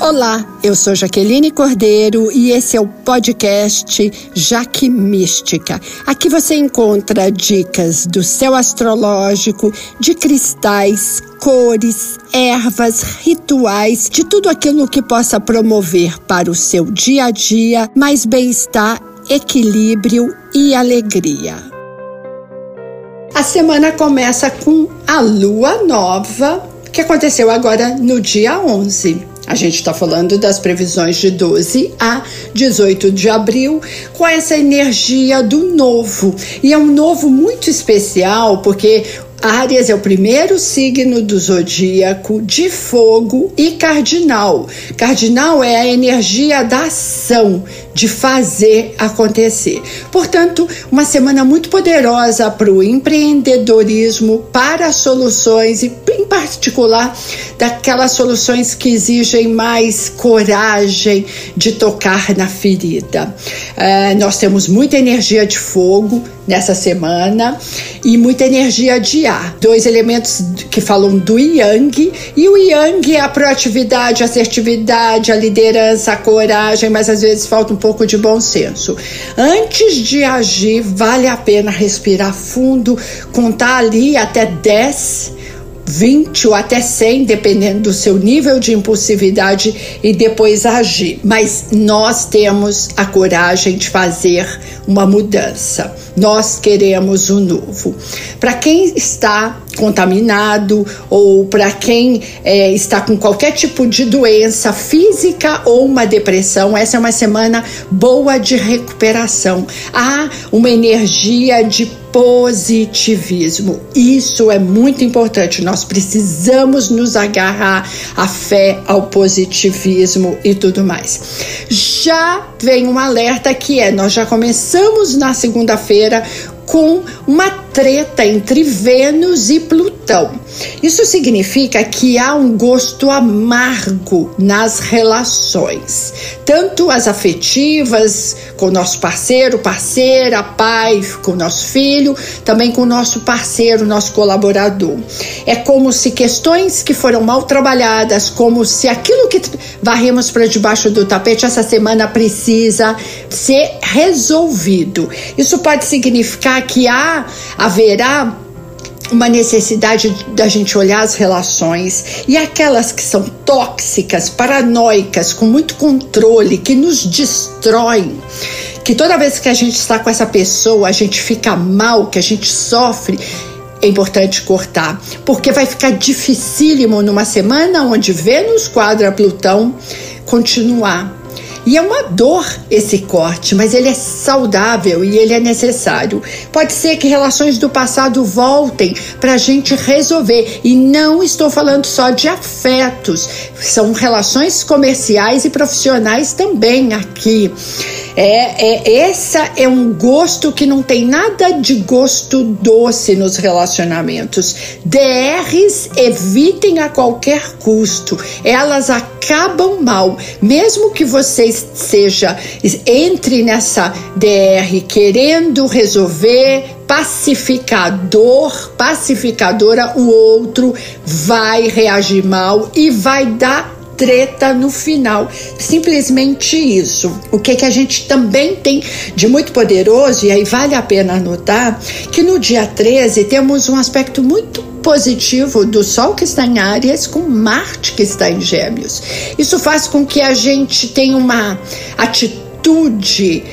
Olá, eu sou Jaqueline Cordeiro e esse é o podcast Jaque Mística. Aqui você encontra dicas do céu astrológico, de cristais, cores, ervas, rituais, de tudo aquilo que possa promover para o seu dia a dia mais bem-estar, equilíbrio e alegria. A semana começa com a lua nova, que aconteceu agora no dia 11. A gente está falando das previsões de 12 a 18 de abril, com essa energia do novo. E é um novo muito especial, porque Áries é o primeiro signo do zodíaco de fogo e cardinal. Cardinal é a energia da ação, de fazer acontecer. Portanto, uma semana muito poderosa para o empreendedorismo, para soluções e, em particular, daquelas soluções que exigem mais coragem de tocar na ferida. É, nós temos muita energia de fogo nessa semana e muita energia de Dois elementos que falam do Yang e o Yang é a proatividade, a assertividade, a liderança, a coragem, mas às vezes falta um pouco de bom senso. Antes de agir, vale a pena respirar fundo, contar ali até 10 20 ou até 100, dependendo do seu nível de impulsividade, e depois agir. Mas nós temos a coragem de fazer uma mudança. Nós queremos o novo. Para quem está contaminado ou para quem é, está com qualquer tipo de doença física ou uma depressão, essa é uma semana boa de recuperação. Há uma energia de positivismo. Isso é muito importante. Nós precisamos nos agarrar à fé, ao positivismo e tudo mais. Já vem um alerta que é: nós já começamos na segunda-feira era com uma treta entre Vênus e Plutão. Isso significa que há um gosto amargo nas relações, tanto as afetivas, com o nosso parceiro, parceira, pai, com o nosso filho, também com o nosso parceiro, nosso colaborador. É como se questões que foram mal trabalhadas, como se aquilo que varremos para debaixo do tapete essa semana precisa ser resolvido. Isso pode significar que há, haverá uma necessidade da gente olhar as relações e aquelas que são tóxicas, paranoicas, com muito controle, que nos destroem, que toda vez que a gente está com essa pessoa a gente fica mal, que a gente sofre. É importante cortar, porque vai ficar dificílimo numa semana onde Vênus quadra Plutão continuar e é uma dor esse corte, mas ele é saudável e ele é necessário. Pode ser que relações do passado voltem para a gente resolver. E não estou falando só de afetos, são relações comerciais e profissionais também aqui. É, é, essa é um gosto que não tem nada de gosto doce nos relacionamentos. DRs evitem a qualquer custo. Elas acabam mal. Mesmo que você seja entre nessa DR querendo resolver, pacificador, pacificadora, o outro vai reagir mal e vai dar treta no final. Simplesmente isso. O que que a gente também tem de muito poderoso, e aí vale a pena anotar, que no dia 13 temos um aspecto muito positivo do Sol que está em Áries com Marte que está em Gêmeos. Isso faz com que a gente tenha uma atitude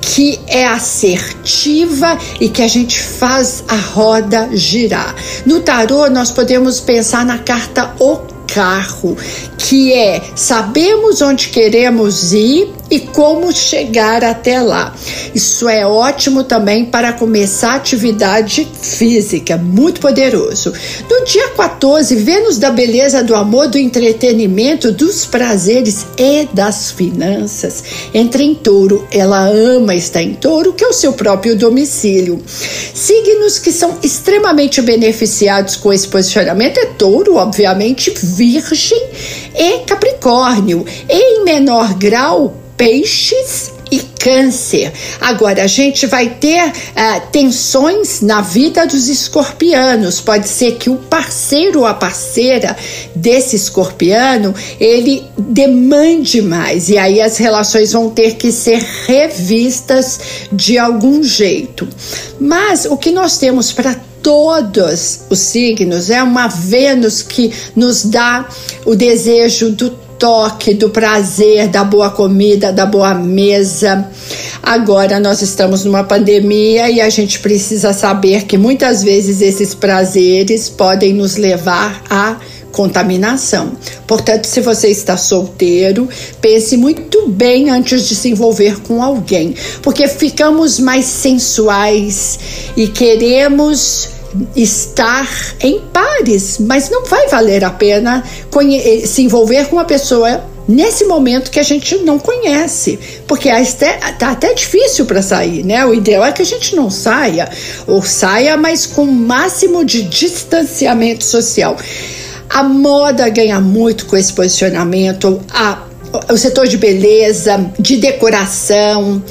que é assertiva e que a gente faz a roda girar. No tarô, nós podemos pensar na carta O carro, que é sabemos onde queremos ir e como chegar até lá. Isso é ótimo também para começar atividade física, muito poderoso. No dia 14, Vênus da beleza, do amor, do entretenimento, dos prazeres e das finanças entra em touro. Ela ama estar em touro, que é o seu próprio domicílio. Signos que são extremamente beneficiados com esse posicionamento é touro, obviamente, virgem e capricórnio. E em menor grau, peixes e câncer. Agora, a gente vai ter uh, tensões na vida dos escorpianos. Pode ser que o parceiro ou a parceira desse escorpiano ele demande mais e aí as relações vão ter que ser revistas de algum jeito. Mas o que nós temos para todos os signos é uma Vênus que nos dá o desejo do toque, do prazer, da boa comida, da boa mesa. Agora nós estamos numa pandemia e a gente precisa saber que muitas vezes esses prazeres podem nos levar a contaminação. Portanto, se você está solteiro, pense muito bem antes de se envolver com alguém, porque ficamos mais sensuais e queremos estar em pares, mas não vai valer a pena eh, se envolver com uma pessoa nesse momento que a gente não conhece, porque está até difícil para sair, né? O ideal é que a gente não saia, ou saia, mas com o máximo de distanciamento social. A moda ganha muito com esse posicionamento, a, o setor de beleza, de decoração,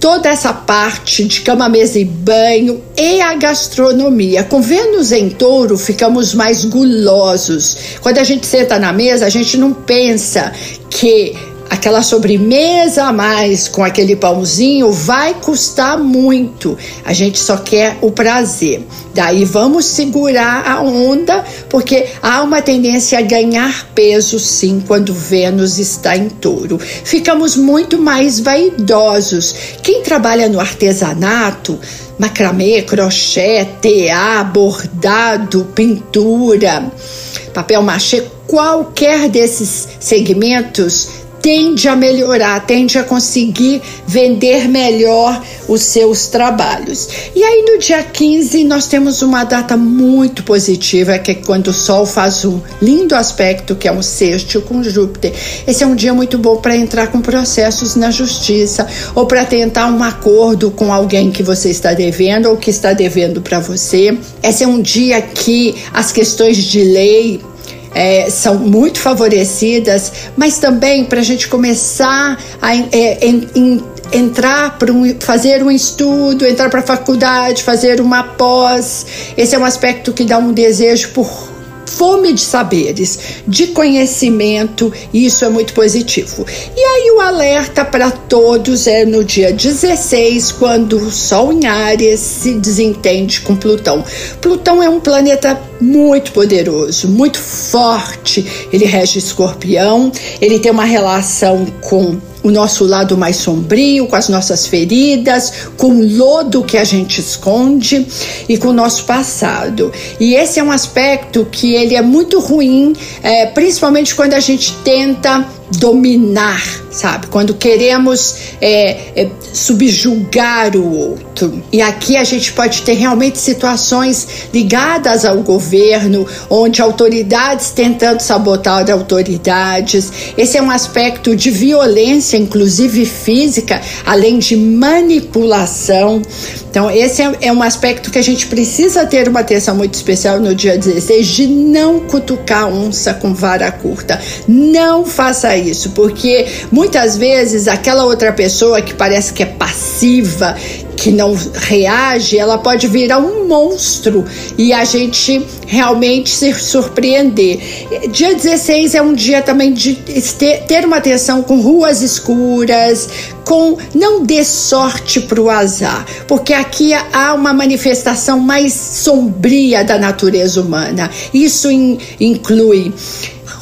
toda essa parte de cama, mesa e banho e a gastronomia. Com Vênus em touro, ficamos mais gulosos. Quando a gente senta na mesa, a gente não pensa que aquela sobremesa a mais com aquele pãozinho vai custar muito. A gente só quer o prazer. Daí vamos segurar a onda, porque há uma tendência a ganhar peso sim quando Vênus está em touro. Ficamos muito mais vaidosos. Quem trabalha no artesanato, macramê, crochê, tear, bordado, pintura, papel machê, qualquer desses segmentos tende a melhorar, tende a conseguir vender melhor os seus trabalhos. E aí no dia 15 nós temos uma data muito positiva, que é quando o Sol faz um lindo aspecto, que é um sexto com Júpiter. Esse é um dia muito bom para entrar com processos na justiça ou para tentar um acordo com alguém que você está devendo ou que está devendo para você. Esse é um dia que as questões de lei é, são muito favorecidas, mas também para a gente começar a é, em, em, entrar para um, fazer um estudo, entrar para a faculdade, fazer uma pós. Esse é um aspecto que dá um desejo por fome de saberes, de conhecimento, e isso é muito positivo. E aí o alerta para todos é no dia 16, quando o Sol em Áries se desentende com Plutão. Plutão é um planeta muito poderoso, muito forte. Ele rege Escorpião, ele tem uma relação com o nosso lado mais sombrio, com as nossas feridas, com o lodo que a gente esconde e com o nosso passado. E esse é um aspecto que ele é muito ruim, é, principalmente quando a gente tenta dominar, sabe? Quando queremos é, é, subjugar o outro. E aqui a gente pode ter realmente situações ligadas ao governo, onde autoridades tentando sabotar autoridades. Esse é um aspecto de violência, inclusive física, além de manipulação. Então, esse é, é um aspecto que a gente precisa ter uma atenção muito especial no dia 16 de não cutucar onça com vara curta. Não faça isso, porque muitas vezes aquela outra pessoa que parece que é passiva, que não reage, ela pode virar um monstro e a gente realmente se surpreender. Dia 16 é um dia também de ter uma atenção com ruas escuras, com não dê sorte para o azar, porque aqui há uma manifestação mais sombria da natureza humana. Isso in, inclui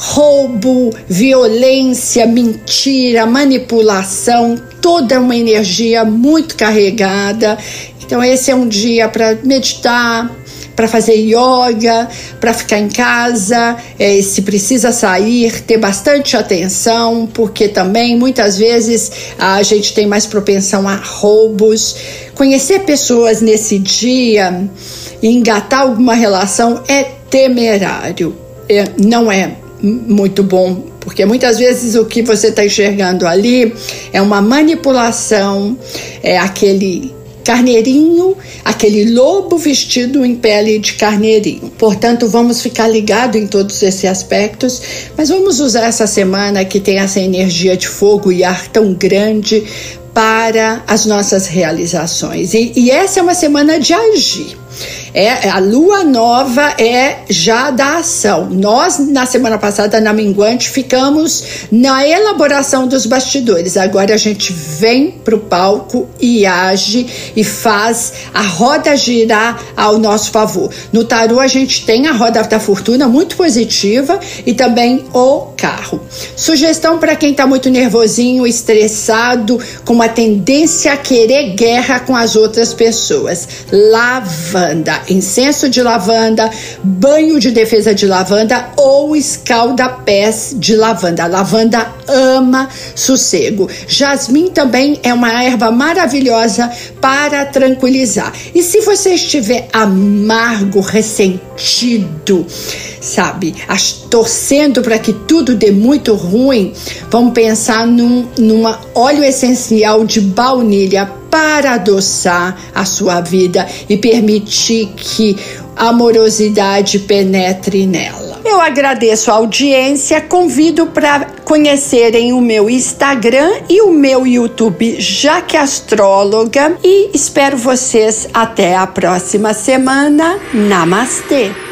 roubo, violência, mentira, manipulação, toda uma energia muito carregada. Então, esse é um dia para meditar, para fazer yoga, para ficar em casa, é, se precisa sair, ter bastante atenção, porque também muitas vezes a gente tem mais propensão a roubos. Conhecer pessoas nesse dia e engatar alguma relação é temerário, é, não é muito bom, porque muitas vezes o que você está enxergando ali é uma manipulação, é aquele carneirinho, aquele lobo vestido em pele de carneirinho. Portanto, vamos ficar ligado em todos esses aspectos, mas vamos usar essa semana que tem essa energia de fogo e ar tão grande para as nossas realizações. E, e essa é uma semana de agir. É, a lua nova é já da ação. Nós, na semana passada, na Minguante, ficamos na elaboração dos bastidores. Agora a gente vem para o palco e age e faz a roda girar ao nosso favor. No tarô, a gente tem a roda da fortuna muito positiva e também o carro. Sugestão para quem está muito nervosinho, estressado, com uma tendência a querer guerra com as outras pessoas. Lavanda incenso de lavanda, banho de defesa de lavanda ou escalda-pés de lavanda. Lavanda ama sossego. Jasmim também é uma erva maravilhosa para tranquilizar. E se você estiver amargo, ressentido, sabe, torcendo para que tudo dê muito ruim, vamos pensar num numa óleo essencial de baunilha para adoçar a sua vida e permitir que a amorosidade penetre nela. Eu agradeço a audiência, convido para conhecerem o meu Instagram e o meu YouTube Jaque Astróloga e espero vocês até a próxima semana. Namastê!